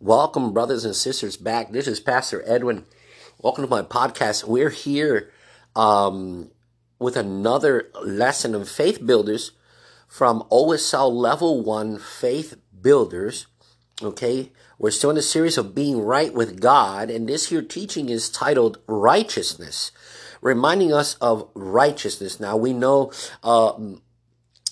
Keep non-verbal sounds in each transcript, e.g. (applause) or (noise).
Welcome, brothers and sisters, back. This is Pastor Edwin. Welcome to my podcast. We're here um, with another lesson of faith builders from OSL Level 1 Faith Builders. Okay, we're still in a series of being right with God, and this here teaching is titled Righteousness, reminding us of righteousness. Now, we know. Uh,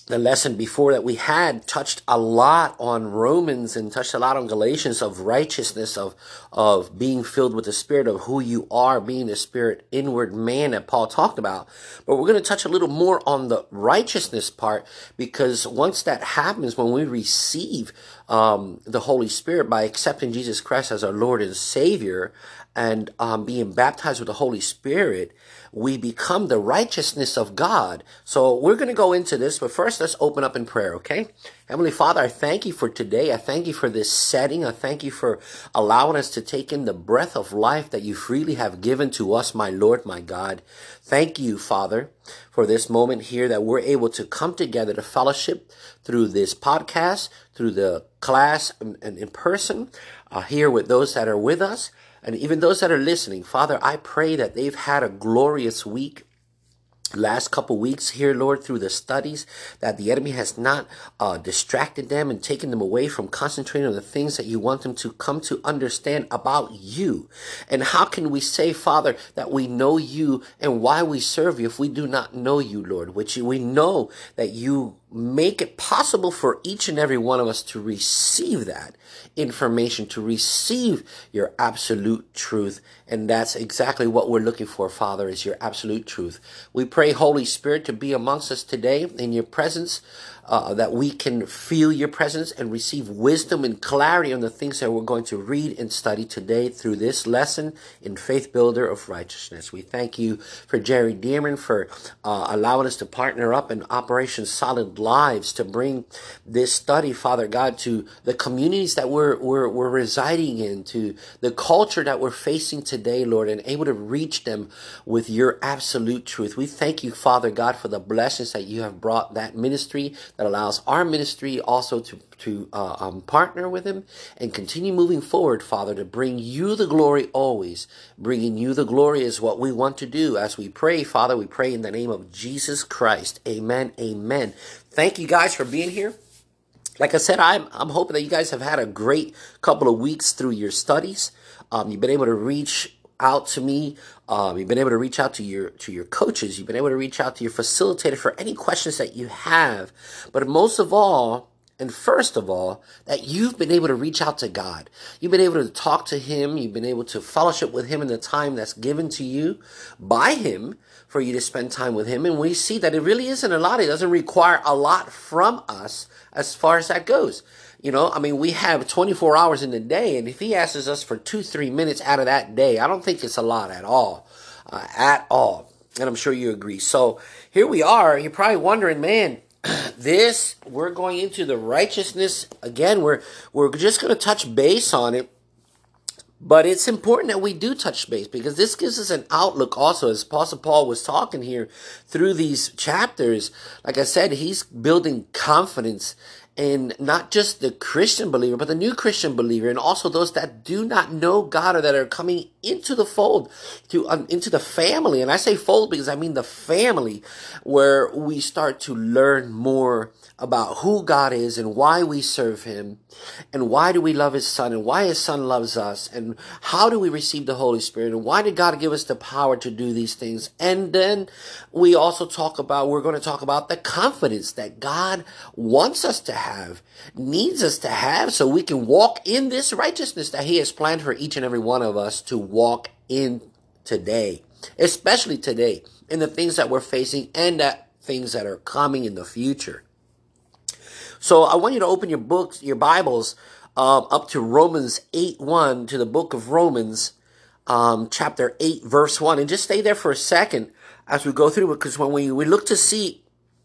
the lesson before that we had touched a lot on Romans and touched a lot on Galatians of righteousness, of, of being filled with the Spirit of who you are, being the Spirit inward man that Paul talked about. But we're going to touch a little more on the righteousness part because once that happens, when we receive um, the Holy Spirit by accepting Jesus Christ as our Lord and Savior and um, being baptized with the Holy Spirit, we become the righteousness of God. So we're going to go into this, but first let's open up in prayer, okay? Heavenly Father, I thank you for today. I thank you for this setting. I thank you for allowing us to take in the breath of life that you freely have given to us, my Lord, my God. Thank you, Father, for this moment here that we're able to come together to fellowship through this podcast, through the class and, in person, uh, here with those that are with us. And even those that are listening, Father, I pray that they've had a glorious week last couple weeks here, Lord, through the studies, that the enemy has not uh, distracted them and taken them away from concentrating on the things that you want them to come to understand about you. And how can we say, Father, that we know you and why we serve you if we do not know you, Lord? Which we know that you make it possible for each and every one of us to receive that information, to receive your absolute truth. And that's exactly what we're looking for, Father, is your absolute truth. We pray, Holy Spirit, to be amongst us today in your presence uh, that we can feel your presence and receive wisdom and clarity on the things that we're going to read and study today through this lesson in Faith Builder of Righteousness. We thank you for Jerry Dearman for uh, allowing us to partner up in Operation Solid Lives to bring this study, Father God, to the communities that we're, we're, we're residing in, to the culture that we're facing today, Lord, and able to reach them with your absolute truth. We thank you, Father God, for the blessings that you have brought that ministry that allows our ministry also to, to uh, um, partner with Him and continue moving forward, Father, to bring you the glory always. Bringing you the glory is what we want to do. As we pray, Father, we pray in the name of Jesus Christ. Amen. Amen. Thank you guys for being here. Like I said, I'm, I'm hoping that you guys have had a great couple of weeks through your studies. Um, you've been able to reach out to me. Um, you've been able to reach out to your to your coaches. You've been able to reach out to your facilitator for any questions that you have. But most of all, and first of all, that you've been able to reach out to God. You've been able to talk to Him. You've been able to fellowship with Him in the time that's given to you by Him for you to spend time with Him. And we see that it really isn't a lot. It doesn't require a lot from us as far as that goes. You know, I mean, we have 24 hours in the day, and if he asks us for two, three minutes out of that day, I don't think it's a lot at all. Uh, at all. And I'm sure you agree. So here we are. You're probably wondering, man, (clears throat) this, we're going into the righteousness. Again, we're, we're just going to touch base on it. But it's important that we do touch base because this gives us an outlook also, as Apostle Paul was talking here through these chapters. Like I said, he's building confidence and not just the Christian believer, but the new Christian believer, and also those that do not know God or that are coming into the fold, to um, into the family. And I say fold because I mean the family, where we start to learn more about who God is and why we serve Him, and why do we love His Son, and why His Son loves us, and how do we receive the Holy Spirit, and why did God give us the power to do these things? And then we also talk about, we're going to talk about the confidence that God wants us to have, needs us to have, so we can walk in this righteousness that He has planned for each and every one of us to walk in today, especially today, in the things that we're facing and that things that are coming in the future. So I want you to open your books, your Bibles, um, up to Romans 8 1, to the book of Romans, um, chapter 8, verse 1. And just stay there for a second as we go through it, because when we, we look to see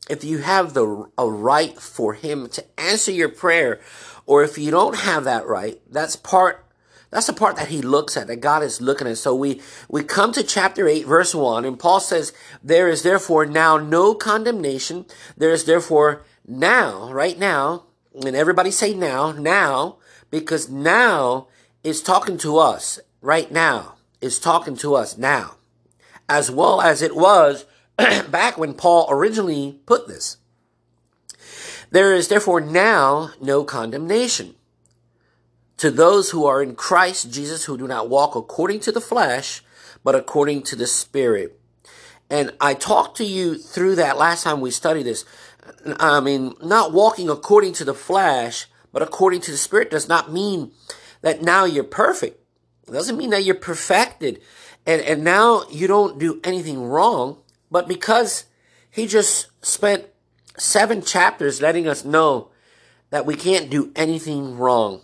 if you have the a right for Him to answer your prayer, or if you don't have that right, that's part that's the part that he looks at, that God is looking at. So we, we come to chapter 8, verse 1, and Paul says, There is therefore now no condemnation. There is therefore now, right now, and everybody say now, now, because now it's talking to us right now. It's talking to us now, as well as it was (clears throat) back when Paul originally put this. There is therefore now no condemnation to those who are in Christ Jesus who do not walk according to the flesh, but according to the Spirit. And I talked to you through that last time we studied this. I mean, not walking according to the flesh, but according to the Spirit does not mean that now you're perfect. It doesn't mean that you're perfected and, and now you don't do anything wrong, but because he just spent seven chapters letting us know that we can't do anything wrong.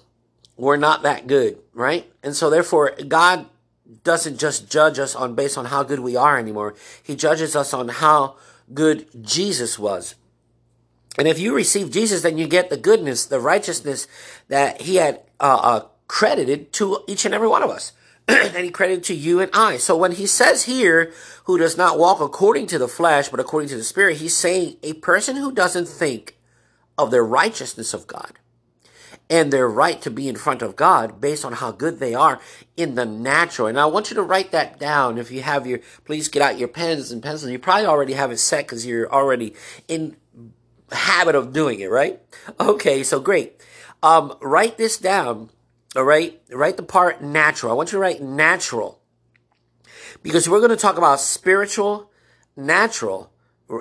We're not that good, right? And so therefore, God doesn't just judge us on based on how good we are anymore. He judges us on how good Jesus was. And if you receive Jesus, then you get the goodness, the righteousness that he had uh, uh, credited to each and every one of us. (clears throat) and he credited to you and I. So when he says here, who does not walk according to the flesh, but according to the Spirit, he's saying a person who doesn't think of their righteousness of God and their right to be in front of God based on how good they are in the natural. And I want you to write that down. If you have your, please get out your pens and pencils. You probably already have it set because you're already in habit of doing it, right? Okay, so great. Um, write this down. All right, write the part natural. I want you to write natural because we're going to talk about spiritual, natural,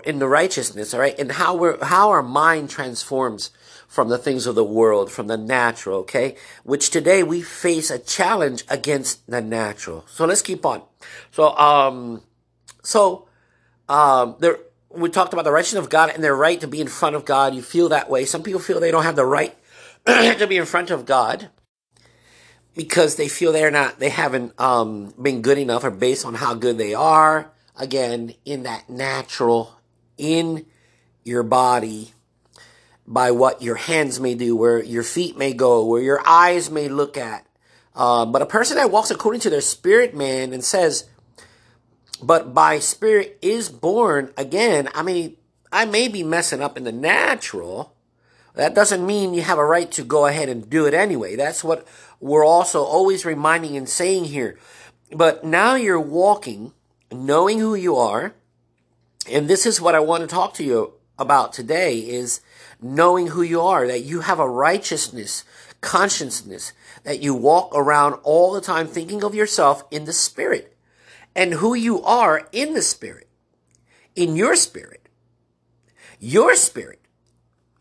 in the righteousness. All right, and how we're how our mind transforms from the things of the world, from the natural, okay? Which today we face a challenge against the natural. So let's keep on. So, um, so, um, there, we talked about the righteousness of God and their right to be in front of God. You feel that way. Some people feel they don't have the right (clears throat) to be in front of God because they feel they're not, they haven't, um, been good enough or based on how good they are. Again, in that natural, in your body, by what your hands may do, where your feet may go, where your eyes may look at. Uh, but a person that walks according to their spirit man and says, but by spirit is born again, I mean, I may be messing up in the natural. That doesn't mean you have a right to go ahead and do it anyway. That's what we're also always reminding and saying here. But now you're walking, knowing who you are. And this is what I want to talk to you about today is knowing who you are, that you have a righteousness, consciousness, that you walk around all the time thinking of yourself in the spirit and who you are in the spirit, in your spirit. Your spirit,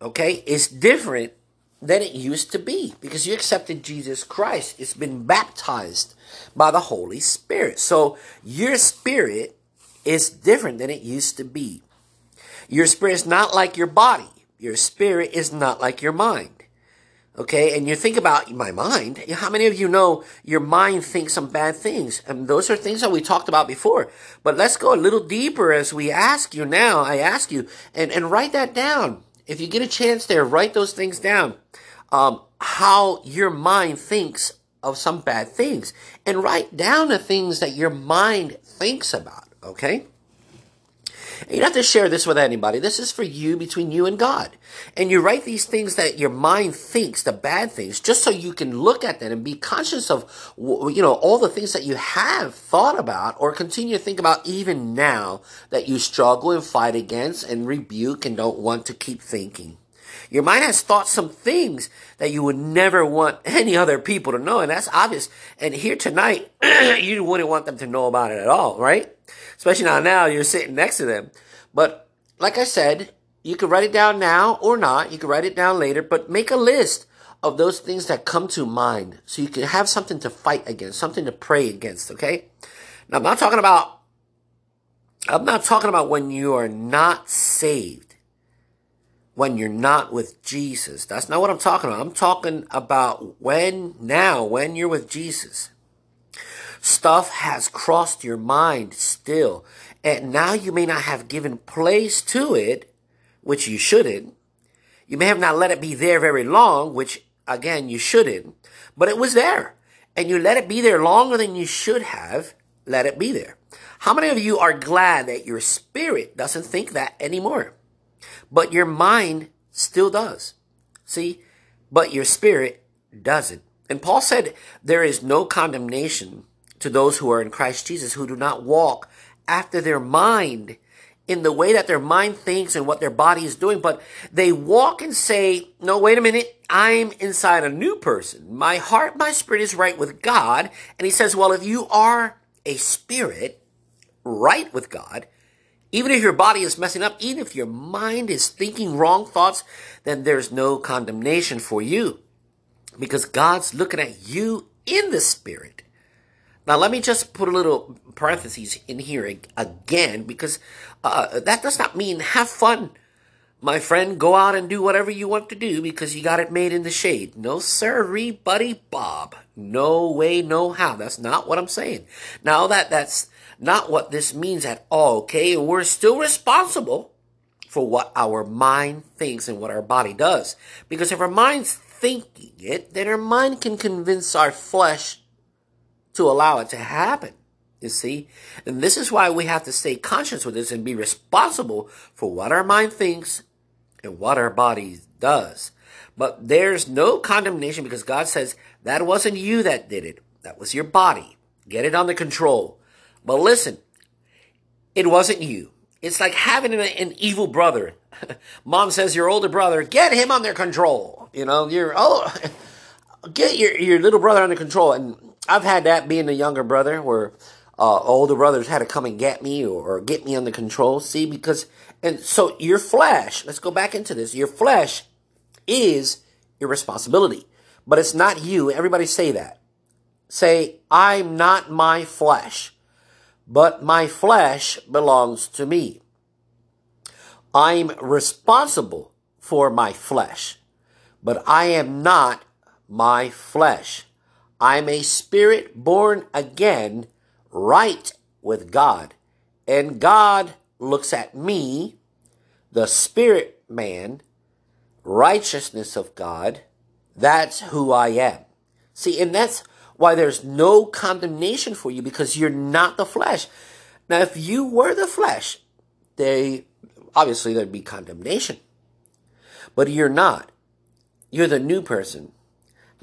okay, is different than it used to be because you accepted Jesus Christ. It's been baptized by the Holy Spirit. So your spirit is different than it used to be. Your spirit is not like your body. Your spirit is not like your mind. Okay, and you think about my mind. How many of you know your mind thinks some bad things? And those are things that we talked about before. But let's go a little deeper as we ask you now. I ask you, and, and write that down. If you get a chance there, write those things down. Um, how your mind thinks of some bad things. And write down the things that your mind thinks about. Okay? You don't have to share this with anybody. This is for you, between you and God. And you write these things that your mind thinks, the bad things, just so you can look at them and be conscious of, you know, all the things that you have thought about or continue to think about even now that you struggle and fight against and rebuke and don't want to keep thinking. Your mind has thought some things that you would never want (laughs) any other people to know, and that's obvious. And here tonight, (clears throat) you wouldn't want them to know about it at all, right? Especially now, now you're sitting next to them. But like I said, you can write it down now or not. You can write it down later, but make a list of those things that come to mind so you can have something to fight against, something to pray against, okay? Now, I'm not talking about, I'm not talking about when you are not saved, when you're not with Jesus. That's not what I'm talking about. I'm talking about when, now, when you're with Jesus. Stuff has crossed your mind still. And now you may not have given place to it, which you shouldn't. You may have not let it be there very long, which again, you shouldn't. But it was there. And you let it be there longer than you should have let it be there. How many of you are glad that your spirit doesn't think that anymore? But your mind still does. See? But your spirit doesn't. And Paul said there is no condemnation to those who are in Christ Jesus who do not walk after their mind in the way that their mind thinks and what their body is doing, but they walk and say, no, wait a minute, I'm inside a new person. My heart, my spirit is right with God. And he says, well, if you are a spirit right with God, even if your body is messing up, even if your mind is thinking wrong thoughts, then there's no condemnation for you because God's looking at you in the spirit. Now, let me just put a little parentheses in here again because uh, that does not mean have fun, my friend. Go out and do whatever you want to do because you got it made in the shade. No, sirree, buddy Bob. No way, no how. That's not what I'm saying. Now, that that's not what this means at all, okay? We're still responsible for what our mind thinks and what our body does. Because if our mind's thinking it, then our mind can convince our flesh to allow it to happen. You see? And this is why we have to stay conscious with this and be responsible for what our mind thinks and what our body does. But there's no condemnation because God says that wasn't you that did it. That was your body. Get it under control. But listen, it wasn't you. It's like having an, an evil brother. (laughs) Mom says your older brother, get him under control. You know, you're, oh, (laughs) get your, your little brother under control. And I've had that being a younger brother where uh, older brothers had to come and get me or, or get me under control. See, because, and so your flesh, let's go back into this. Your flesh is your responsibility, but it's not you. Everybody say that. Say, I'm not my flesh, but my flesh belongs to me. I'm responsible for my flesh, but I am not my flesh. I'm a spirit born again, right with God. And God looks at me, the spirit man, righteousness of God. That's who I am. See, and that's why there's no condemnation for you because you're not the flesh. Now, if you were the flesh, they obviously there'd be condemnation. But you're not. You're the new person.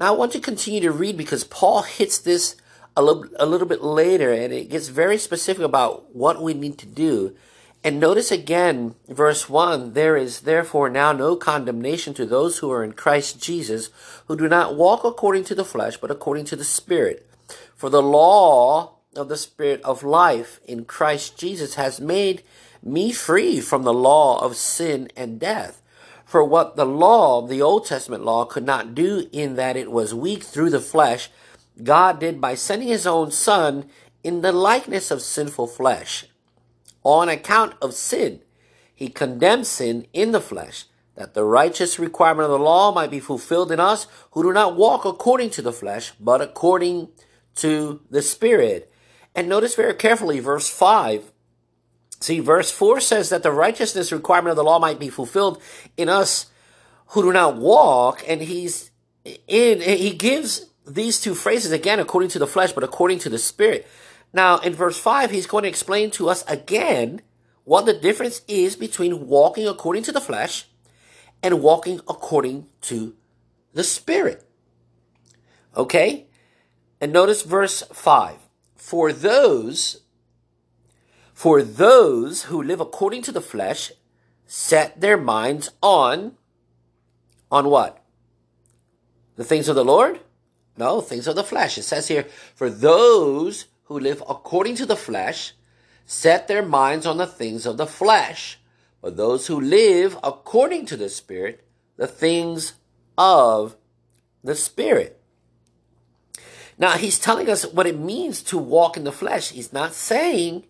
Now, I want to continue to read because Paul hits this a little, a little bit later and it gets very specific about what we need to do. And notice again, verse 1 there is therefore now no condemnation to those who are in Christ Jesus, who do not walk according to the flesh, but according to the Spirit. For the law of the Spirit of life in Christ Jesus has made me free from the law of sin and death. For what the law, the Old Testament law, could not do in that it was weak through the flesh, God did by sending his own Son in the likeness of sinful flesh. On account of sin, he condemned sin in the flesh, that the righteous requirement of the law might be fulfilled in us who do not walk according to the flesh, but according to the Spirit. And notice very carefully verse 5 See, verse 4 says that the righteousness requirement of the law might be fulfilled in us who do not walk, and he's in, he gives these two phrases again according to the flesh, but according to the spirit. Now, in verse 5, he's going to explain to us again what the difference is between walking according to the flesh and walking according to the spirit. Okay? And notice verse 5. For those for those who live according to the flesh set their minds on, on what? The things of the Lord? No, things of the flesh. It says here, for those who live according to the flesh set their minds on the things of the flesh. But those who live according to the Spirit, the things of the Spirit. Now, he's telling us what it means to walk in the flesh. He's not saying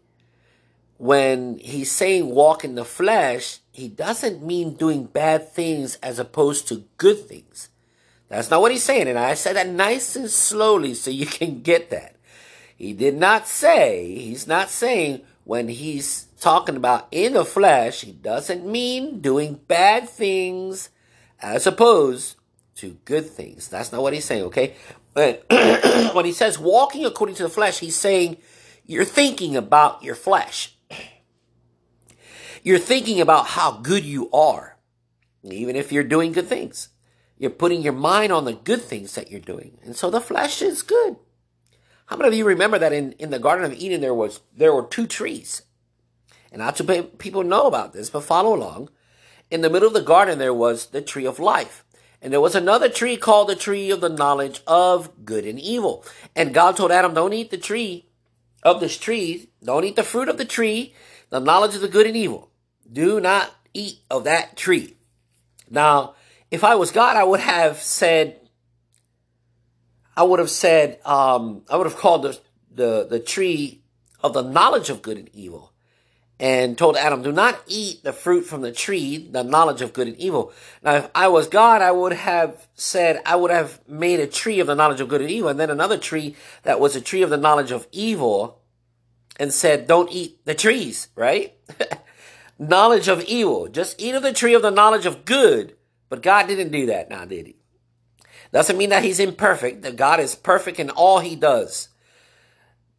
when he's saying walk in the flesh, he doesn't mean doing bad things as opposed to good things. That's not what he's saying. And I said that nice and slowly so you can get that. He did not say, he's not saying when he's talking about in the flesh, he doesn't mean doing bad things as opposed to good things. That's not what he's saying, okay? But (clears throat) when he says walking according to the flesh, he's saying you're thinking about your flesh. You're thinking about how good you are, even if you're doing good things. You're putting your mind on the good things that you're doing. And so the flesh is good. How many of you remember that in, in the Garden of Eden there was there were two trees? And not too many people know about this, but follow along. In the middle of the garden there was the tree of life. And there was another tree called the tree of the knowledge of good and evil. And God told Adam, don't eat the tree of this tree. Don't eat the fruit of the tree, the knowledge of the good and evil. Do not eat of that tree. Now, if I was God, I would have said, I would have said, um, I would have called the, the, the tree of the knowledge of good and evil and told Adam, do not eat the fruit from the tree, the knowledge of good and evil. Now, if I was God, I would have said, I would have made a tree of the knowledge of good and evil, and then another tree that was a tree of the knowledge of evil, and said, don't eat the trees, right? (laughs) knowledge of evil. Just eat of the tree of the knowledge of good. But God didn't do that now, did he? Doesn't mean that he's imperfect, that God is perfect in all he does.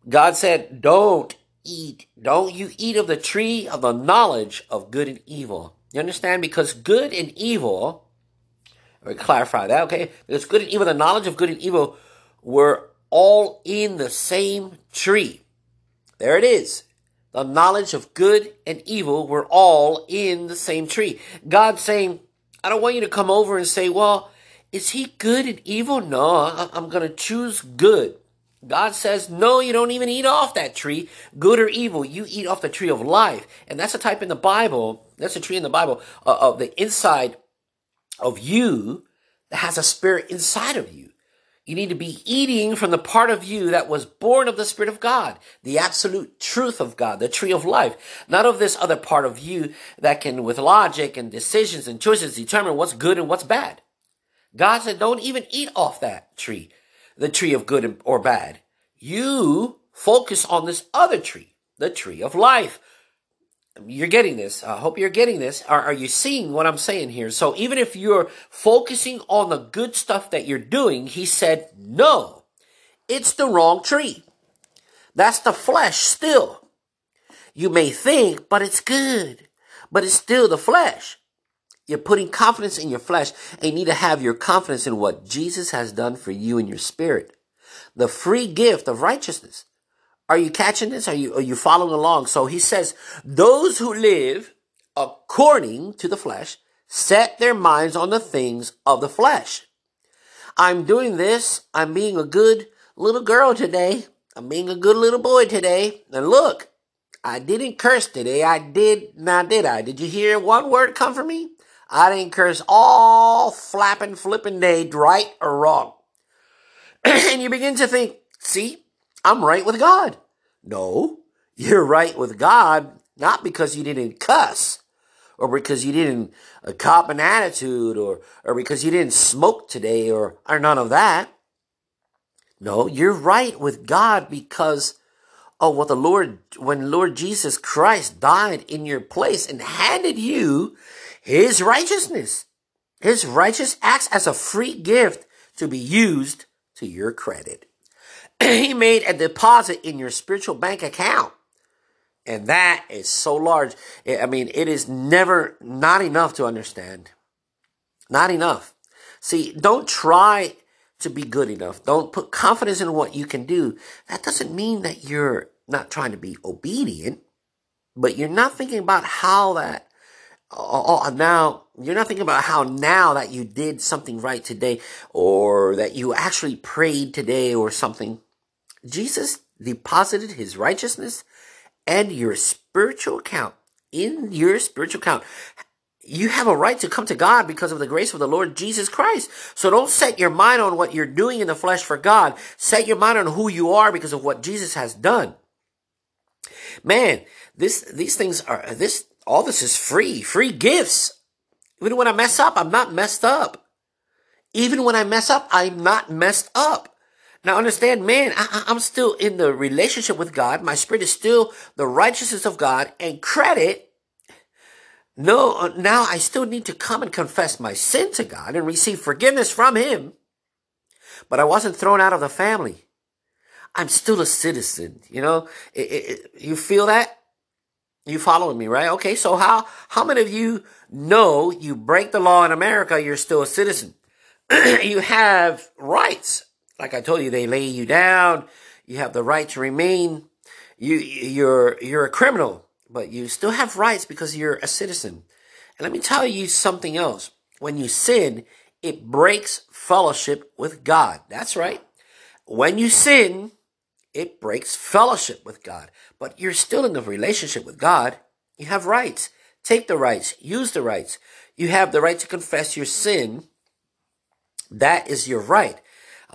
God said, don't eat, don't you eat of the tree of the knowledge of good and evil. You understand? Because good and evil, let clarify that, okay? Because good and evil, the knowledge of good and evil were all in the same tree. There it is. The knowledge of good and evil were all in the same tree. God saying, I don't want you to come over and say, well, is he good and evil? No, I'm going to choose good. God says, no, you don't even eat off that tree, good or evil. You eat off the tree of life. And that's a type in the Bible, that's a tree in the Bible uh, of the inside of you that has a spirit inside of you. You need to be eating from the part of you that was born of the Spirit of God, the absolute truth of God, the tree of life, not of this other part of you that can, with logic and decisions and choices, determine what's good and what's bad. God said, don't even eat off that tree the tree of good or bad. You focus on this other tree, the tree of life. You're getting this. I hope you're getting this. Are, are you seeing what I'm saying here? So even if you're focusing on the good stuff that you're doing, he said, no, it's the wrong tree. That's the flesh still. You may think, but it's good, but it's still the flesh. You're putting confidence in your flesh and you need to have your confidence in what Jesus has done for you in your spirit. The free gift of righteousness. Are you catching this? Are you, are you following along? So he says, those who live according to the flesh set their minds on the things of the flesh. I'm doing this. I'm being a good little girl today. I'm being a good little boy today. And look, I didn't curse today. I did, now did I? Did you hear one word come from me? I didn't curse all flapping, flipping day, right or wrong. (clears throat) and you begin to think, see, I'm right with God. No, you're right with God, not because you didn't cuss or because you didn't uh, cop an attitude or, or because you didn't smoke today or, or none of that. No, you're right with God because of what the Lord, when Lord Jesus Christ died in your place and handed you his righteousness. His righteous acts as a free gift to be used to your credit. (clears throat) he made a deposit in your spiritual bank account. And that is so large. I mean, it is never not enough to understand. Not enough. See, don't try to be good enough. Don't put confidence in what you can do. That doesn't mean that you're not trying to be obedient, but you're not thinking about how that Oh, now you're not thinking about how now that you did something right today or that you actually prayed today or something. Jesus deposited his righteousness and your spiritual account in your spiritual account. You have a right to come to God because of the grace of the Lord Jesus Christ. So don't set your mind on what you're doing in the flesh for God. Set your mind on who you are because of what Jesus has done. Man, this, these things are, this, all this is free, free gifts. Even when I mess up, I'm not messed up. Even when I mess up, I'm not messed up. Now understand, man, I, am still in the relationship with God. My spirit is still the righteousness of God and credit. No, uh, now I still need to come and confess my sin to God and receive forgiveness from Him. But I wasn't thrown out of the family. I'm still a citizen. You know, it, it, you feel that? You following me, right? Okay, so how how many of you know you break the law in America, you're still a citizen? (clears throat) you have rights. Like I told you, they lay you down. You have the right to remain. You, you're, you're a criminal, but you still have rights because you're a citizen. And let me tell you something else. When you sin, it breaks fellowship with God. That's right. When you sin, it breaks fellowship with God. But you're still in a relationship with God. You have rights. Take the rights. Use the rights. You have the right to confess your sin. That is your right.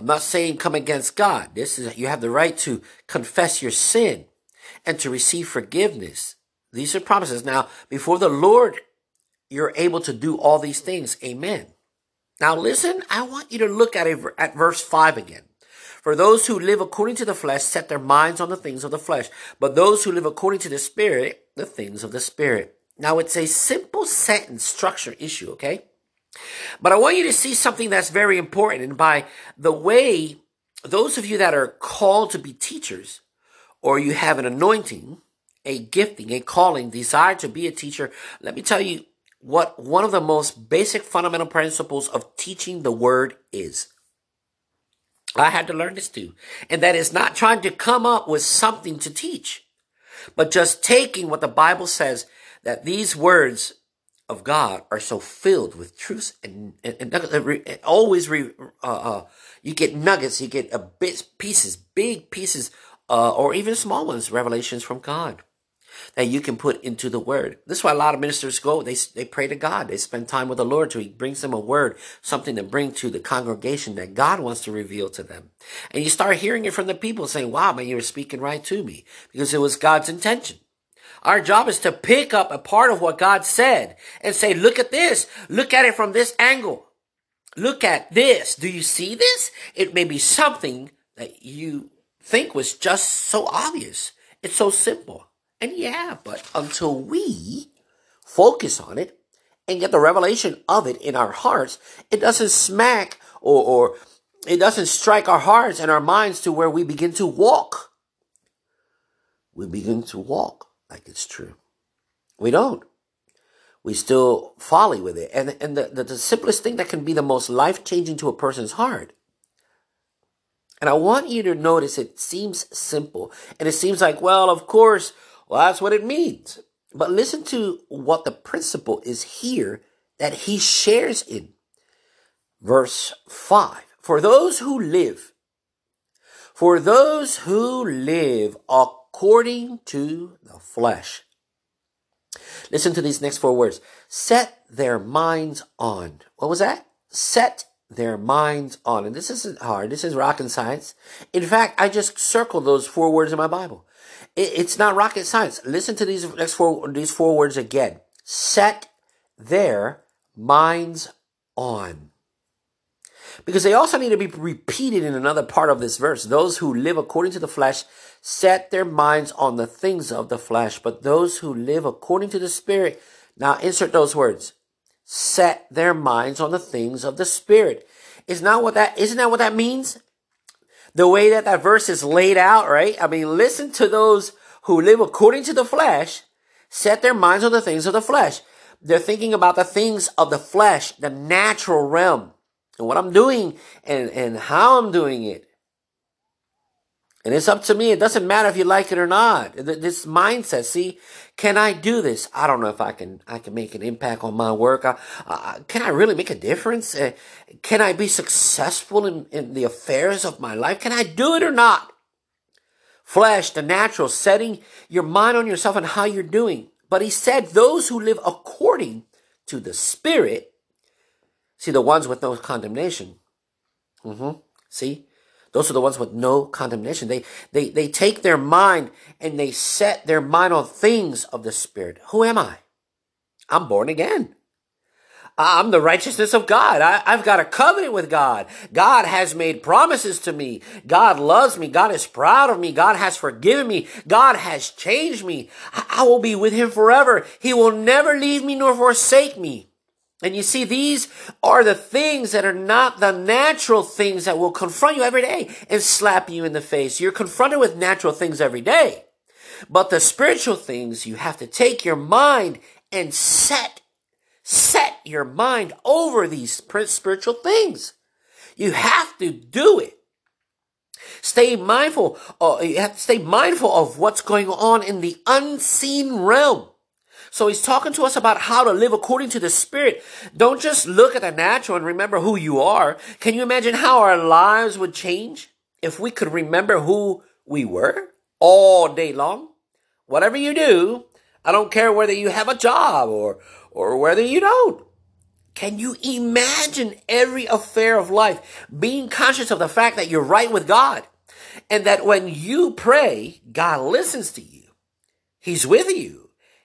I'm not saying come against God. This is, you have the right to confess your sin and to receive forgiveness. These are promises. Now, before the Lord, you're able to do all these things. Amen. Now listen, I want you to look at it at verse 5 again. For those who live according to the flesh set their minds on the things of the flesh, but those who live according to the spirit, the things of the spirit. Now it's a simple sentence structure issue, okay? But I want you to see something that's very important. And by the way, those of you that are called to be teachers, or you have an anointing, a gifting, a calling, desire to be a teacher, let me tell you what one of the most basic fundamental principles of teaching the word is. I had to learn this too. And that is not trying to come up with something to teach, but just taking what the Bible says that these words of God are so filled with truth and, and, and, and always re, uh, uh, you get nuggets, you get a bit pieces, big pieces, uh, or even small ones, revelations from God that you can put into the word. This is why a lot of ministers go. They, they pray to God. They spend time with the Lord till he brings them a word, something to bring to the congregation that God wants to reveal to them. And you start hearing it from the people saying, wow, man, you were speaking right to me because it was God's intention. Our job is to pick up a part of what God said and say, look at this. Look at it from this angle. Look at this. Do you see this? It may be something that you think was just so obvious. It's so simple. And yeah, but until we focus on it and get the revelation of it in our hearts, it doesn't smack or, or it doesn't strike our hearts and our minds to where we begin to walk. We begin to walk like it's true. We don't. We still folly with it. And, and the, the, the simplest thing that can be the most life changing to a person's heart. And I want you to notice it seems simple. And it seems like, well, of course, well, that's what it means. But listen to what the principle is here that he shares in verse 5. For those who live, for those who live according to the flesh. Listen to these next four words. Set their minds on. What was that? Set their minds on. And this isn't hard. This is rocket science. In fact, I just circled those four words in my Bible. It's not rocket science. Listen to these next four these four words again. Set their minds on. Because they also need to be repeated in another part of this verse. Those who live according to the flesh set their minds on the things of the flesh, but those who live according to the spirit, now insert those words, set their minds on the things of the spirit. Is not what that isn't that what that means? the way that that verse is laid out, right? I mean, listen to those who live according to the flesh, set their minds on the things of the flesh. They're thinking about the things of the flesh, the natural realm, and what I'm doing and, and how I'm doing it. And it's up to me. It doesn't matter if you like it or not. This mindset, see, can I do this? I don't know if I can, I can make an impact on my work. Uh, can I really make a difference? Uh, can I be successful in, in the affairs of my life? Can I do it or not? Flesh, the natural, setting your mind on yourself and how you're doing. But he said, those who live according to the Spirit, see, the ones with no condemnation. Mm-hmm. See? Those are the ones with no condemnation. They, they, they take their mind and they set their mind on things of the Spirit. Who am I? I'm born again. I'm the righteousness of God. I, have got a covenant with God. God has made promises to me. God loves me. God is proud of me. God has forgiven me. God has changed me. I, I will be with him forever. He will never leave me nor forsake me. And you see, these are the things that are not the natural things that will confront you every day and slap you in the face. You're confronted with natural things every day. But the spiritual things, you have to take your mind and set, set your mind over these spiritual things. You have to do it. Stay mindful. Uh, you have to stay mindful of what's going on in the unseen realm. So he's talking to us about how to live according to the Spirit. Don't just look at the natural and remember who you are. Can you imagine how our lives would change if we could remember who we were all day long? Whatever you do, I don't care whether you have a job or, or whether you don't. Can you imagine every affair of life being conscious of the fact that you're right with God and that when you pray, God listens to you. He's with you.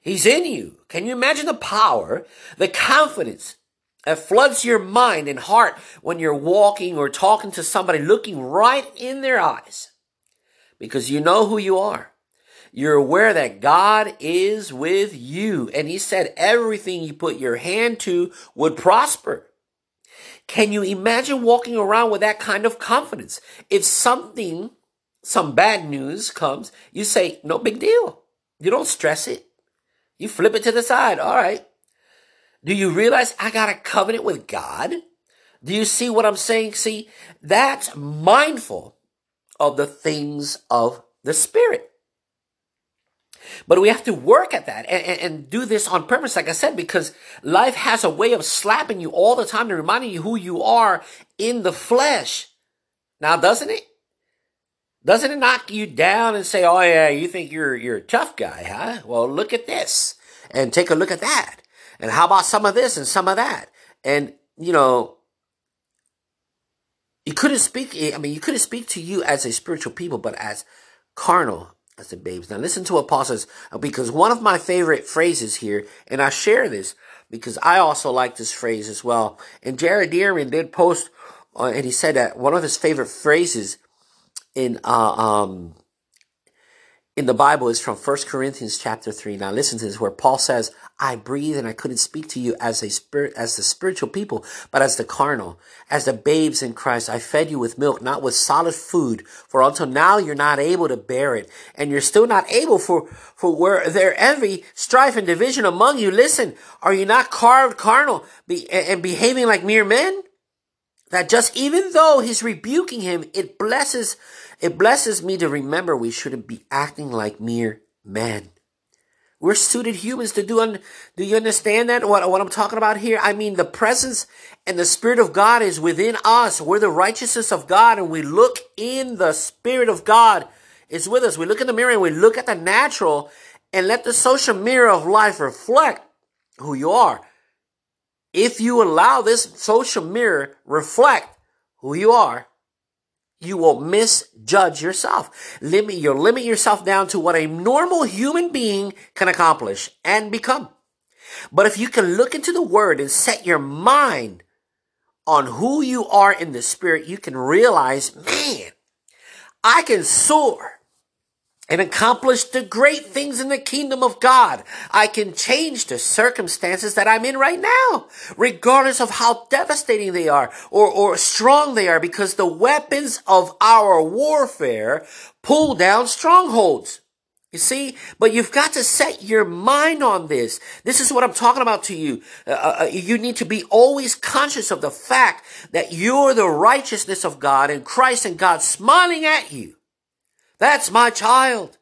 He's in you. Can you imagine the power, the confidence that floods your mind and heart when you're walking or talking to somebody looking right in their eyes? Because you know who you are. You're aware that God is with you. And he said everything you put your hand to would prosper. Can you imagine walking around with that kind of confidence? If something, some bad news comes, you say, no big deal. You don't stress it. You flip it to the side. All right. Do you realize I got a covenant with God? Do you see what I'm saying? See, that's mindful of the things of the Spirit. But we have to work at that and, and, and, do this on purpose, like I said, because life has a way of slapping you all the time and reminding you who you are in the flesh. Now, doesn't it? Doesn't it knock you down and say, "Oh yeah, you think you're you're a tough guy, huh? Well, look at this and take a look at that, and how about some of this and some of that?" And you know, you couldn't speak. I mean, you couldn't speak to you as a spiritual people, but as carnal as the babes. Now listen to what Paul says, uh, because one of my favorite phrases here, and I share this because I also like this phrase as well. And Jared Dearman did post, uh, and he said that one of his favorite phrases in uh, um, in the Bible is from 1 Corinthians chapter 3. Now listen to this where Paul says, I breathe and I couldn't speak to you as a spirit, as the spiritual people, but as the carnal, as the babes in Christ. I fed you with milk, not with solid food, for until now you're not able to bear it. And you're still not able for, for where there envy, strife and division among you. Listen, are you not carved carnal be, and behaving like mere men? That just even though he's rebuking him, it blesses it blesses me to remember we shouldn't be acting like mere men. We're suited humans to do. Un- do you understand that? What, what I'm talking about here? I mean, the presence and the Spirit of God is within us. We're the righteousness of God, and we look in the Spirit of God is with us. We look in the mirror and we look at the natural and let the social mirror of life reflect who you are. If you allow this social mirror reflect who you are, you will misjudge yourself. Limit, you limit yourself down to what a normal human being can accomplish and become. But if you can look into the word and set your mind on who you are in the spirit, you can realize, man, I can soar and accomplish the great things in the kingdom of God. I can change the circumstances that I'm in right now, regardless of how devastating they are or, or strong they are, because the weapons of our warfare pull down strongholds. You see, but you've got to set your mind on this. This is what I'm talking about to you. Uh, uh, uh you need to be always conscious of the fact that you're the righteousness of God and Christ and God smiling at you. That's my child.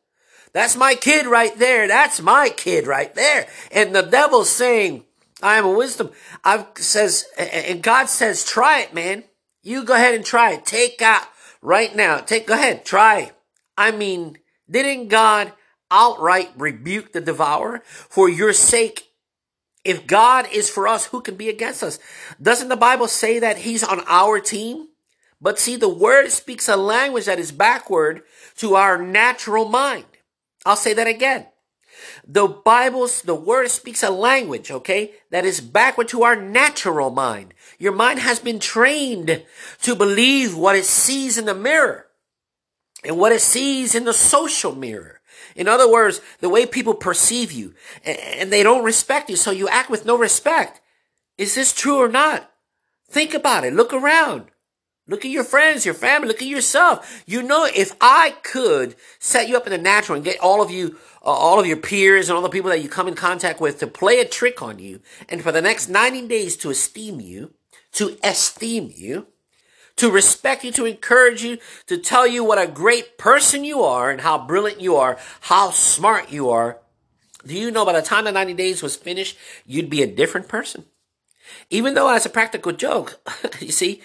That's my kid right there. That's my kid right there. And the devil's saying, I am a wisdom. I says, and God says, try it, man. You go ahead and try it. Take out right now. Take, go ahead, try. I mean, didn't God outright rebuke the devourer for your sake? If God is for us, who can be against us? Doesn't the Bible say that he's on our team? But see, the word speaks a language that is backward to our natural mind. I'll say that again. The Bible's, the word speaks a language, okay, that is backward to our natural mind. Your mind has been trained to believe what it sees in the mirror and what it sees in the social mirror. In other words, the way people perceive you and they don't respect you, so you act with no respect. Is this true or not? Think about it. Look around. Look at your friends, your family, look at yourself. You know, if I could set you up in the natural and get all of you, uh, all of your peers and all the people that you come in contact with to play a trick on you and for the next 90 days to esteem you, to esteem you, to respect you, to encourage you, to tell you what a great person you are and how brilliant you are, how smart you are. Do you know by the time the 90 days was finished, you'd be a different person? Even though as a practical joke, (laughs) you see,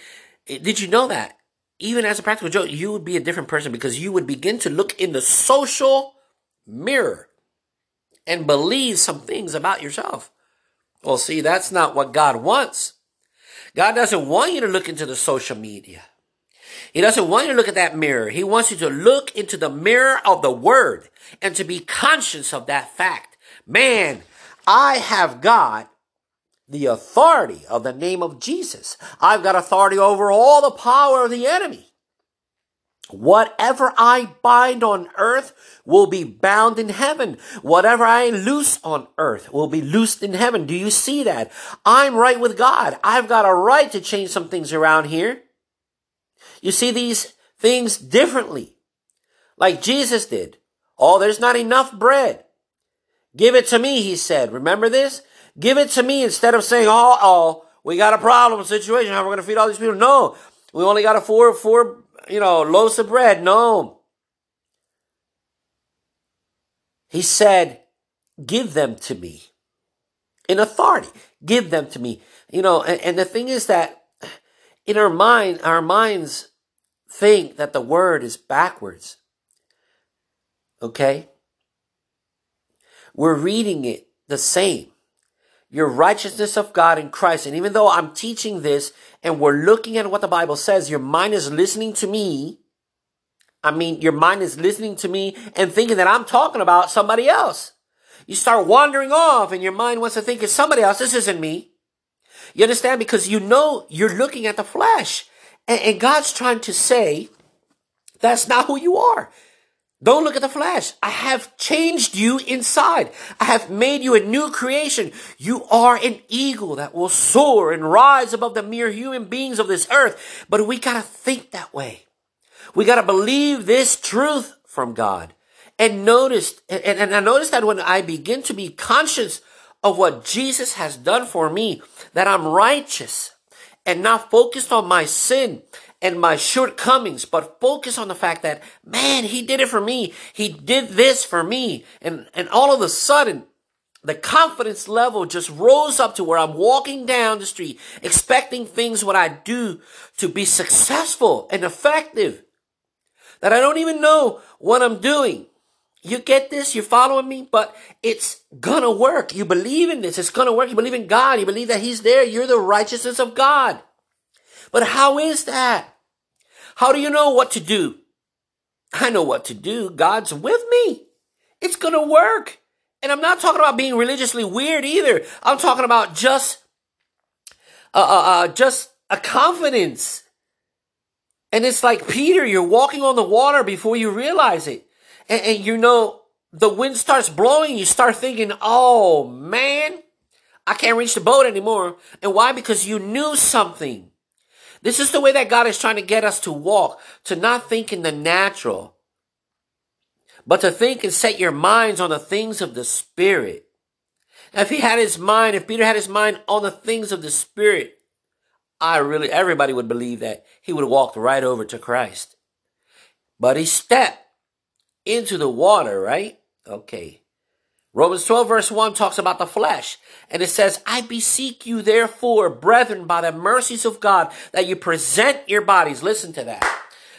did you know that? Even as a practical joke, you would be a different person because you would begin to look in the social mirror and believe some things about yourself. Well, see, that's not what God wants. God doesn't want you to look into the social media. He doesn't want you to look at that mirror. He wants you to look into the mirror of the word and to be conscious of that fact. Man, I have got the authority of the name of Jesus. I've got authority over all the power of the enemy. Whatever I bind on earth will be bound in heaven. Whatever I loose on earth will be loosed in heaven. Do you see that? I'm right with God. I've got a right to change some things around here. You see these things differently. Like Jesus did. Oh, there's not enough bread. Give it to me, he said. Remember this? Give it to me instead of saying, oh, oh, we got a problem situation. How we're going to feed all these people? No, we only got a four, four you know, loaves of bread. No. He said, give them to me in authority. Give them to me. You know, and, and the thing is that in our mind, our minds think that the word is backwards. Okay? We're reading it the same your righteousness of God in Christ. And even though I'm teaching this and we're looking at what the Bible says, your mind is listening to me. I mean, your mind is listening to me and thinking that I'm talking about somebody else. You start wandering off and your mind wants to think it's somebody else. This isn't me. You understand? Because you know you're looking at the flesh. And, and God's trying to say, that's not who you are. Don't look at the flesh. I have changed you inside. I have made you a new creation. You are an eagle that will soar and rise above the mere human beings of this earth. But we gotta think that way. We gotta believe this truth from God. And notice, and, and I notice that when I begin to be conscious of what Jesus has done for me, that I'm righteous and not focused on my sin and my shortcomings, but focus on the fact that, man, he did it for me. He did this for me. And, and all of a sudden, the confidence level just rose up to where I'm walking down the street, expecting things what I do to be successful and effective. That I don't even know what I'm doing. You get this? You're following me? But it's gonna work. You believe in this. It's gonna work. You believe in God. You believe that He's there. You're the righteousness of God. But how is that? How do you know what to do? I know what to do. God's with me. It's going to work. And I'm not talking about being religiously weird either. I'm talking about just, uh, uh, uh, just a confidence. And it's like Peter, you're walking on the water before you realize it. And, and you know, the wind starts blowing. You start thinking, oh man, I can't reach the boat anymore. And why? Because you knew something. This is the way that God is trying to get us to walk, to not think in the natural, but to think and set your minds on the things of the Spirit. Now, if he had his mind, if Peter had his mind on the things of the Spirit, I really, everybody would believe that he would have walked right over to Christ. But he stepped into the water, right? Okay. Romans 12 verse 1 talks about the flesh. And it says, I beseech you therefore, brethren, by the mercies of God, that you present your bodies. Listen to that.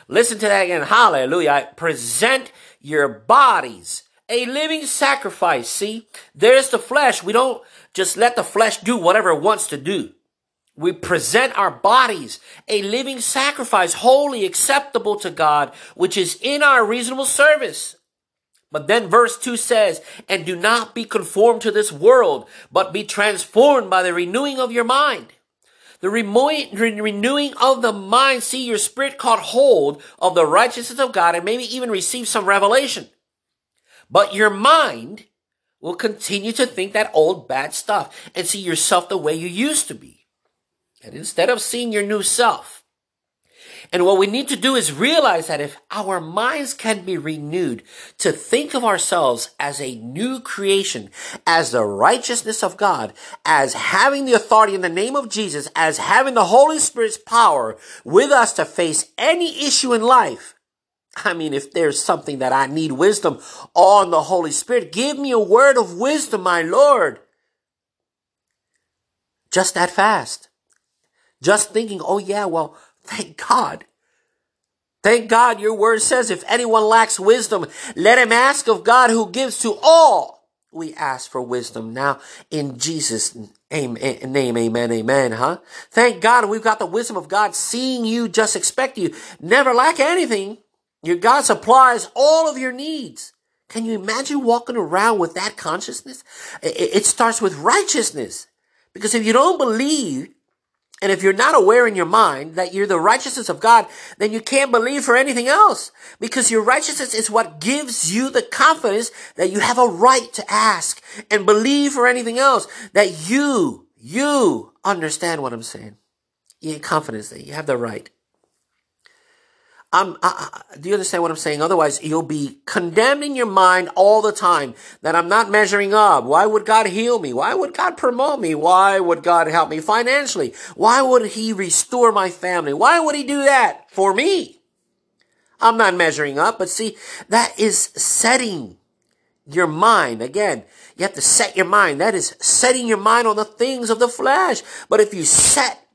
Listen to that again. Hallelujah. Present your bodies a living sacrifice. See, there's the flesh. We don't just let the flesh do whatever it wants to do. We present our bodies a living sacrifice, wholly acceptable to God, which is in our reasonable service. But then verse 2 says, And do not be conformed to this world, but be transformed by the renewing of your mind. The renewing of the mind, see your spirit caught hold of the righteousness of God and maybe even receive some revelation. But your mind will continue to think that old bad stuff and see yourself the way you used to be. And instead of seeing your new self, And what we need to do is realize that if our minds can be renewed to think of ourselves as a new creation, as the righteousness of God, as having the authority in the name of Jesus, as having the Holy Spirit's power with us to face any issue in life. I mean, if there's something that I need wisdom on the Holy Spirit, give me a word of wisdom, my Lord. Just that fast. Just thinking, oh yeah, well, Thank God. Thank God your word says if anyone lacks wisdom, let him ask of God who gives to all. We ask for wisdom now in Jesus' name, amen, amen, huh? Thank God we've got the wisdom of God seeing you, just expect you, never lack anything. Your God supplies all of your needs. Can you imagine walking around with that consciousness? It starts with righteousness. Because if you don't believe and if you're not aware in your mind that you're the righteousness of God, then you can't believe for anything else because your righteousness is what gives you the confidence that you have a right to ask and believe for anything else that you, you understand what I'm saying. You have confidence that you have the right. I'm, I, do you understand what I'm saying? Otherwise, you'll be condemning your mind all the time that I'm not measuring up. Why would God heal me? Why would God promote me? Why would God help me financially? Why would He restore my family? Why would He do that for me? I'm not measuring up, but see, that is setting your mind. Again, you have to set your mind. That is setting your mind on the things of the flesh. But if you set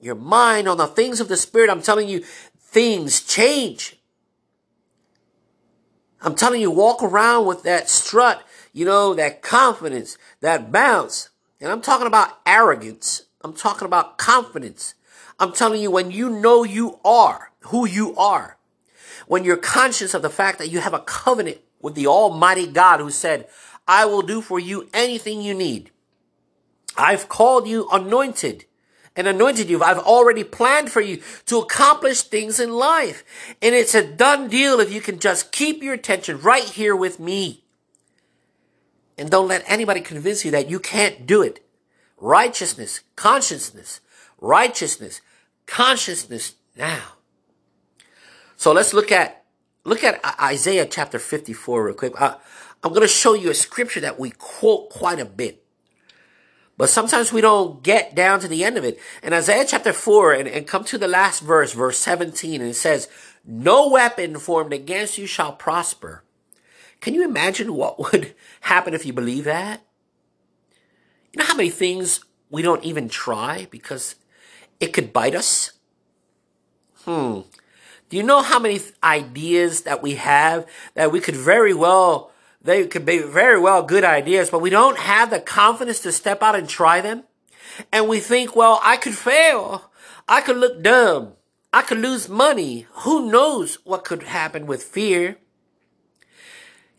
your mind on the things of the spirit, I'm telling you, things change. I'm telling you, walk around with that strut, you know, that confidence, that bounce. And I'm talking about arrogance. I'm talking about confidence. I'm telling you, when you know you are who you are, when you're conscious of the fact that you have a covenant with the Almighty God who said, I will do for you anything you need. I've called you anointed and anointed you. I've already planned for you to accomplish things in life. And it's a done deal if you can just keep your attention right here with me. And don't let anybody convince you that you can't do it. Righteousness, consciousness, righteousness, consciousness now. So let's look at look at Isaiah chapter 54 real quick. I, I'm going to show you a scripture that we quote quite a bit. But sometimes we don't get down to the end of it. In Isaiah chapter 4, and, and come to the last verse, verse 17, and it says, No weapon formed against you shall prosper. Can you imagine what (laughs) would happen if you believe that? You know how many things we don't even try because it could bite us? Hmm. Do you know how many ideas that we have that we could very well they could be very well good ideas, but we don't have the confidence to step out and try them. And we think, well, I could fail. I could look dumb. I could lose money. Who knows what could happen with fear?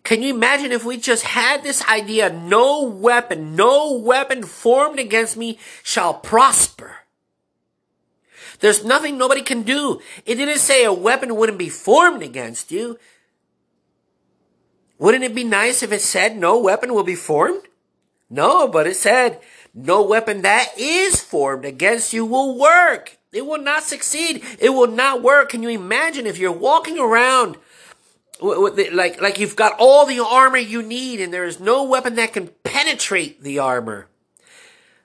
Can you imagine if we just had this idea, no weapon, no weapon formed against me shall prosper. There's nothing nobody can do. It didn't say a weapon wouldn't be formed against you. Wouldn't it be nice if it said no weapon will be formed? No, but it said no weapon that is formed against you will work. It will not succeed. It will not work. Can you imagine if you're walking around like like you've got all the armor you need and there is no weapon that can penetrate the armor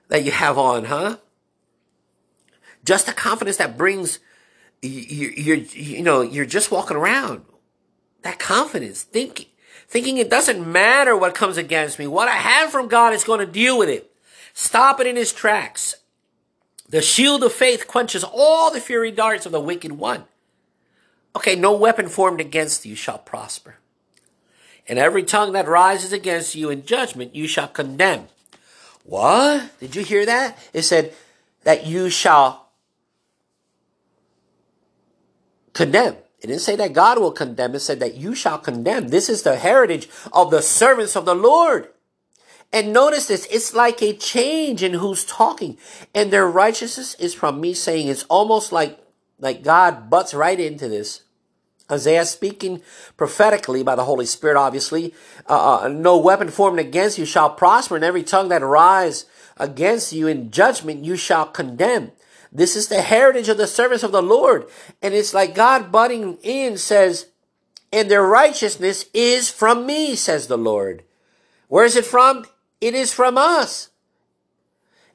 that you have on, huh? Just the confidence that brings you, you're you know you're just walking around. That confidence, thinking thinking it doesn't matter what comes against me. What I have from God is going to deal with it. Stop it in his tracks. The shield of faith quenches all the fury darts of the wicked one. Okay, no weapon formed against you shall prosper. And every tongue that rises against you in judgment you shall condemn. What? Did you hear that? It said that you shall condemn. It didn't say that God will condemn. It said that you shall condemn. This is the heritage of the servants of the Lord. And notice this, it's like a change in who's talking. And their righteousness is from me saying it's almost like, like God butts right into this. Isaiah speaking prophetically by the Holy Spirit, obviously. Uh, uh, no weapon formed against you shall prosper, and every tongue that rise against you in judgment you shall condemn. This is the heritage of the servants of the Lord. And it's like God butting in says, and their righteousness is from me, says the Lord. Where is it from? It is from us.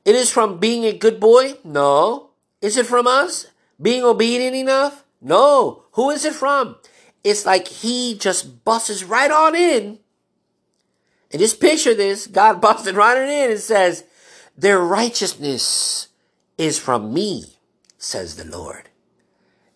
It is from being a good boy? No. Is it from us? Being obedient enough? No. Who is it from? It's like he just busts right on in. And just picture this God (laughs) busting right on in and says, Their righteousness is from me, says the Lord.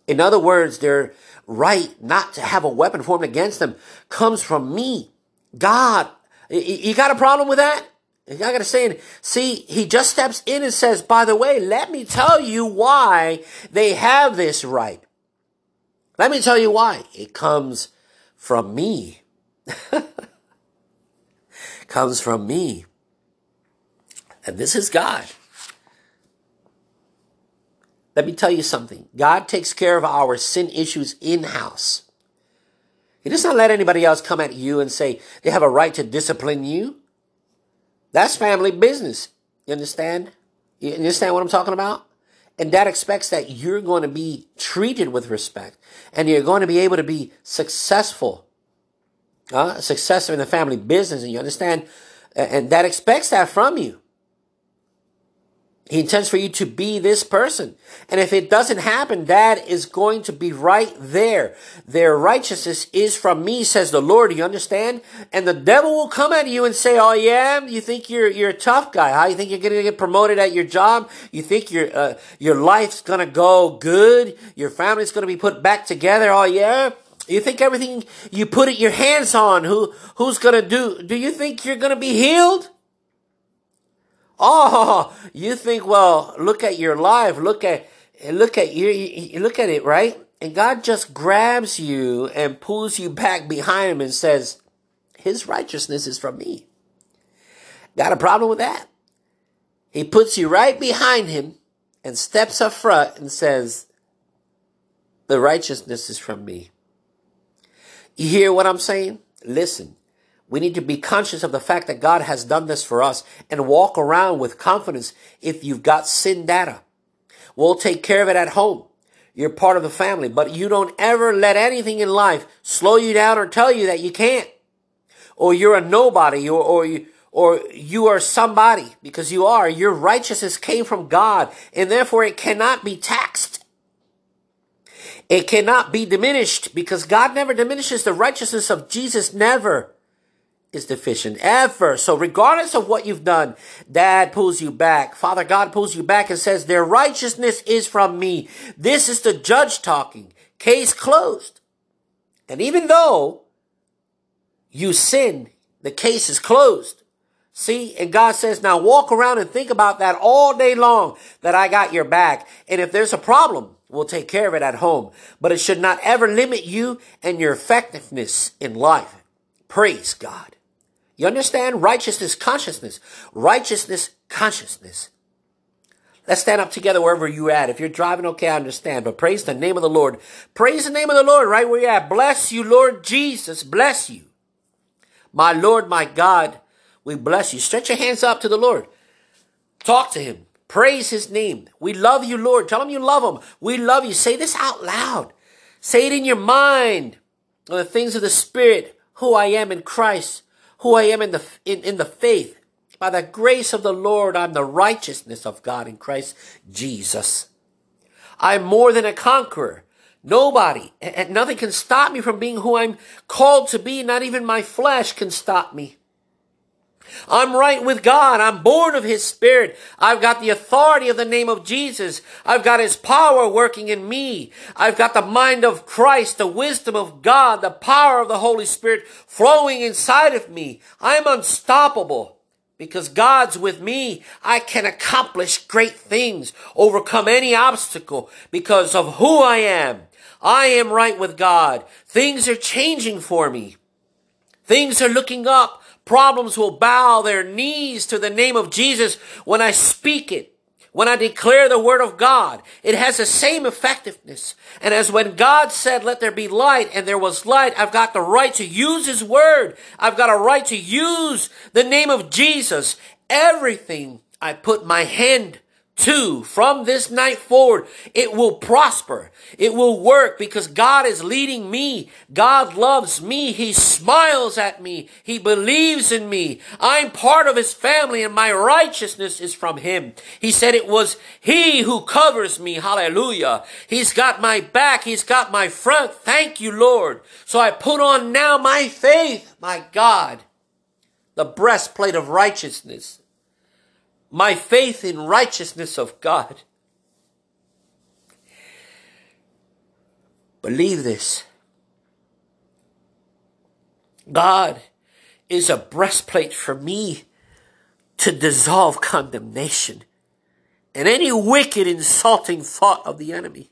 In other words, their right not to have a weapon formed against them comes from me. God, you got a problem with that? I got to say, see, he just steps in and says, by the way, let me tell you why they have this right. Let me tell you why. It comes from me. (laughs) comes from me. And this is God. Let me tell you something. God takes care of our sin issues in house. He does not let anybody else come at you and say they have a right to discipline you. That's family business. You understand? You understand what I'm talking about? And that expects that you're going to be treated with respect and you're going to be able to be successful, uh, successful in the family business. And you understand? And that expects that from you. He intends for you to be this person. And if it doesn't happen, that is going to be right there. Their righteousness is from me, says the Lord. You understand? And the devil will come at you and say, Oh yeah, you think you're, you're a tough guy, huh? You think you're going to get promoted at your job? You think your, uh, your life's going to go good? Your family's going to be put back together? Oh yeah? You think everything you put your hands on, who, who's going to do, do you think you're going to be healed? Oh, you think, well, look at your life, look at, look at you, you look at it, right? And God just grabs you and pulls you back behind him and says, his righteousness is from me. Got a problem with that? He puts you right behind him and steps up front and says, the righteousness is from me. You hear what I'm saying? Listen, we need to be conscious of the fact that God has done this for us and walk around with confidence if you've got sin data. We'll take care of it at home. You're part of the family, but you don't ever let anything in life slow you down or tell you that you can't. Or you're a nobody or, or you, or you are somebody because you are. Your righteousness came from God and therefore it cannot be taxed. It cannot be diminished because God never diminishes the righteousness of Jesus. Never is deficient ever. So regardless of what you've done, dad pulls you back. Father God pulls you back and says, their righteousness is from me. This is the judge talking. Case closed. And even though you sin, the case is closed. See, and God says, now walk around and think about that all day long that I got your back. And if there's a problem, we'll take care of it at home. But it should not ever limit you and your effectiveness in life. Praise God. You understand? Righteousness, consciousness. Righteousness, consciousness. Let's stand up together wherever you're at. If you're driving, okay, I understand. But praise the name of the Lord. Praise the name of the Lord right where you're at. Bless you, Lord Jesus. Bless you. My Lord, my God, we bless you. Stretch your hands up to the Lord. Talk to him. Praise his name. We love you, Lord. Tell him you love him. We love you. Say this out loud. Say it in your mind. On the things of the Spirit, who I am in Christ who I am in the, in, in the faith. By the grace of the Lord, I'm the righteousness of God in Christ Jesus. I'm more than a conqueror. Nobody and nothing can stop me from being who I'm called to be. Not even my flesh can stop me. I'm right with God. I'm born of His Spirit. I've got the authority of the name of Jesus. I've got His power working in me. I've got the mind of Christ, the wisdom of God, the power of the Holy Spirit flowing inside of me. I'm unstoppable. Because God's with me, I can accomplish great things, overcome any obstacle because of who I am. I am right with God. Things are changing for me. Things are looking up. Problems will bow their knees to the name of Jesus when I speak it. When I declare the word of God, it has the same effectiveness. And as when God said, let there be light, and there was light, I've got the right to use his word. I've got a right to use the name of Jesus. Everything I put my hand Two, from this night forward, it will prosper. It will work because God is leading me. God loves me. He smiles at me. He believes in me. I'm part of his family and my righteousness is from him. He said it was he who covers me. Hallelujah. He's got my back. He's got my front. Thank you, Lord. So I put on now my faith, my God, the breastplate of righteousness my faith in righteousness of God. Believe this. God is a breastplate for me to dissolve condemnation and any wicked, insulting thought of the enemy.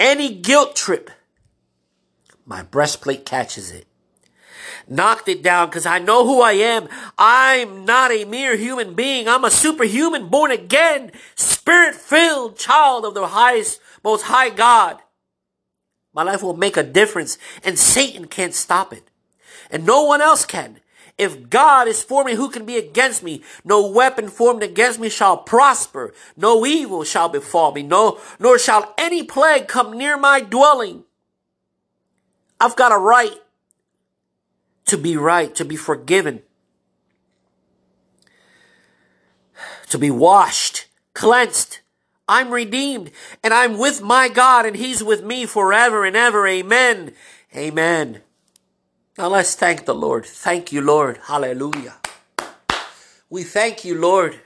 Any guilt trip, my breastplate catches it knocked it down because I know who I am. I'm not a mere human being. I'm a superhuman, born again, spirit filled child of the highest, most high God. My life will make a difference and Satan can't stop it. And no one else can. If God is for me, who can be against me? No weapon formed against me shall prosper. No evil shall befall me. No, nor shall any plague come near my dwelling. I've got a right to be right, to be forgiven, to be washed, cleansed. I'm redeemed and I'm with my God and He's with me forever and ever. Amen. Amen. Now let's thank the Lord. Thank you, Lord. Hallelujah. We thank you, Lord.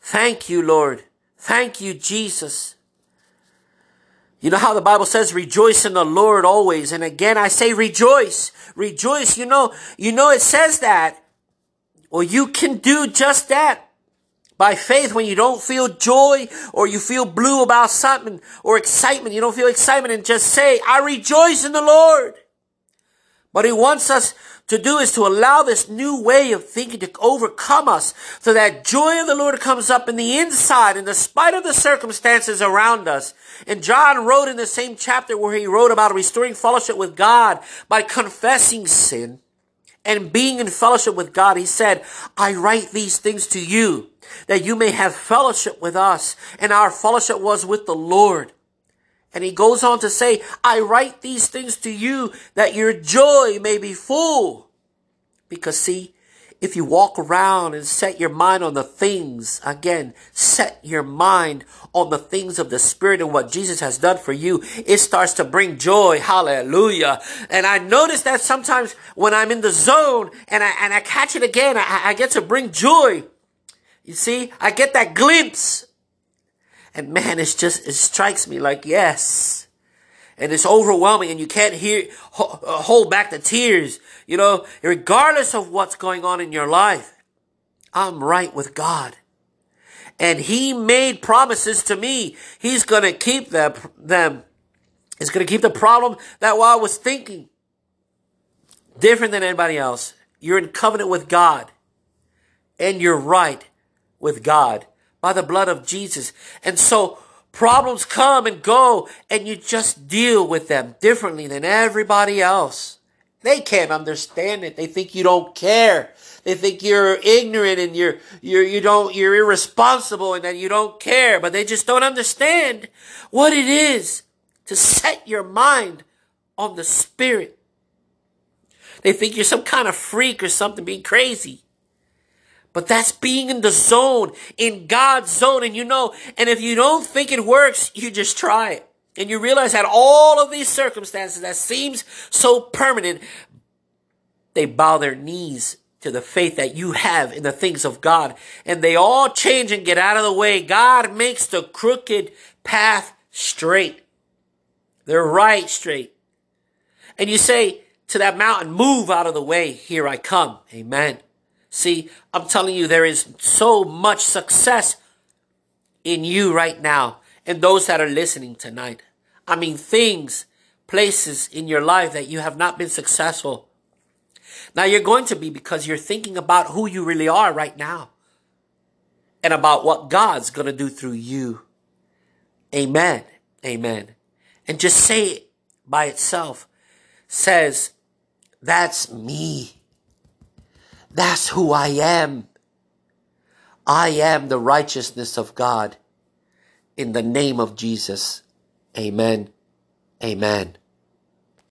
Thank you, Lord. Thank you, Jesus. You know how the Bible says, rejoice in the Lord always. And again, I say rejoice, rejoice. You know, you know, it says that. Well, you can do just that by faith when you don't feel joy or you feel blue about something or excitement. You don't feel excitement and just say, I rejoice in the Lord. But he wants us to do is to allow this new way of thinking to overcome us so that joy of the Lord comes up in the inside in the spite of the circumstances around us. And John wrote in the same chapter where he wrote about restoring fellowship with God by confessing sin and being in fellowship with God. He said, I write these things to you that you may have fellowship with us. And our fellowship was with the Lord. And he goes on to say, I write these things to you that your joy may be full. Because see, if you walk around and set your mind on the things, again, set your mind on the things of the Spirit and what Jesus has done for you, it starts to bring joy. Hallelujah. And I notice that sometimes when I'm in the zone and I, and I catch it again, I, I get to bring joy. You see, I get that glimpse and man, it's just, it strikes me like, yes. And it's overwhelming and you can't hear, uh, hold back the tears. You know, regardless of what's going on in your life, I'm right with God. And he made promises to me. He's going to keep them, them. He's going to keep the problem that while I was thinking different than anybody else. You're in covenant with God and you're right with God by the blood of Jesus. And so problems come and go and you just deal with them differently than everybody else. They can't understand it. They think you don't care. They think you're ignorant and you're, you're, you don't, you're irresponsible and that you don't care, but they just don't understand what it is to set your mind on the spirit. They think you're some kind of freak or something being crazy. But that's being in the zone, in God's zone. And you know, and if you don't think it works, you just try it. And you realize that all of these circumstances that seems so permanent, they bow their knees to the faith that you have in the things of God. And they all change and get out of the way. God makes the crooked path straight. They're right straight. And you say to that mountain, move out of the way. Here I come. Amen. See, I'm telling you, there is so much success in you right now and those that are listening tonight. I mean, things, places in your life that you have not been successful. Now you're going to be because you're thinking about who you really are right now and about what God's going to do through you. Amen. Amen. And just say it by itself says, that's me. That's who I am. I am the righteousness of God. In the name of Jesus. Amen. Amen.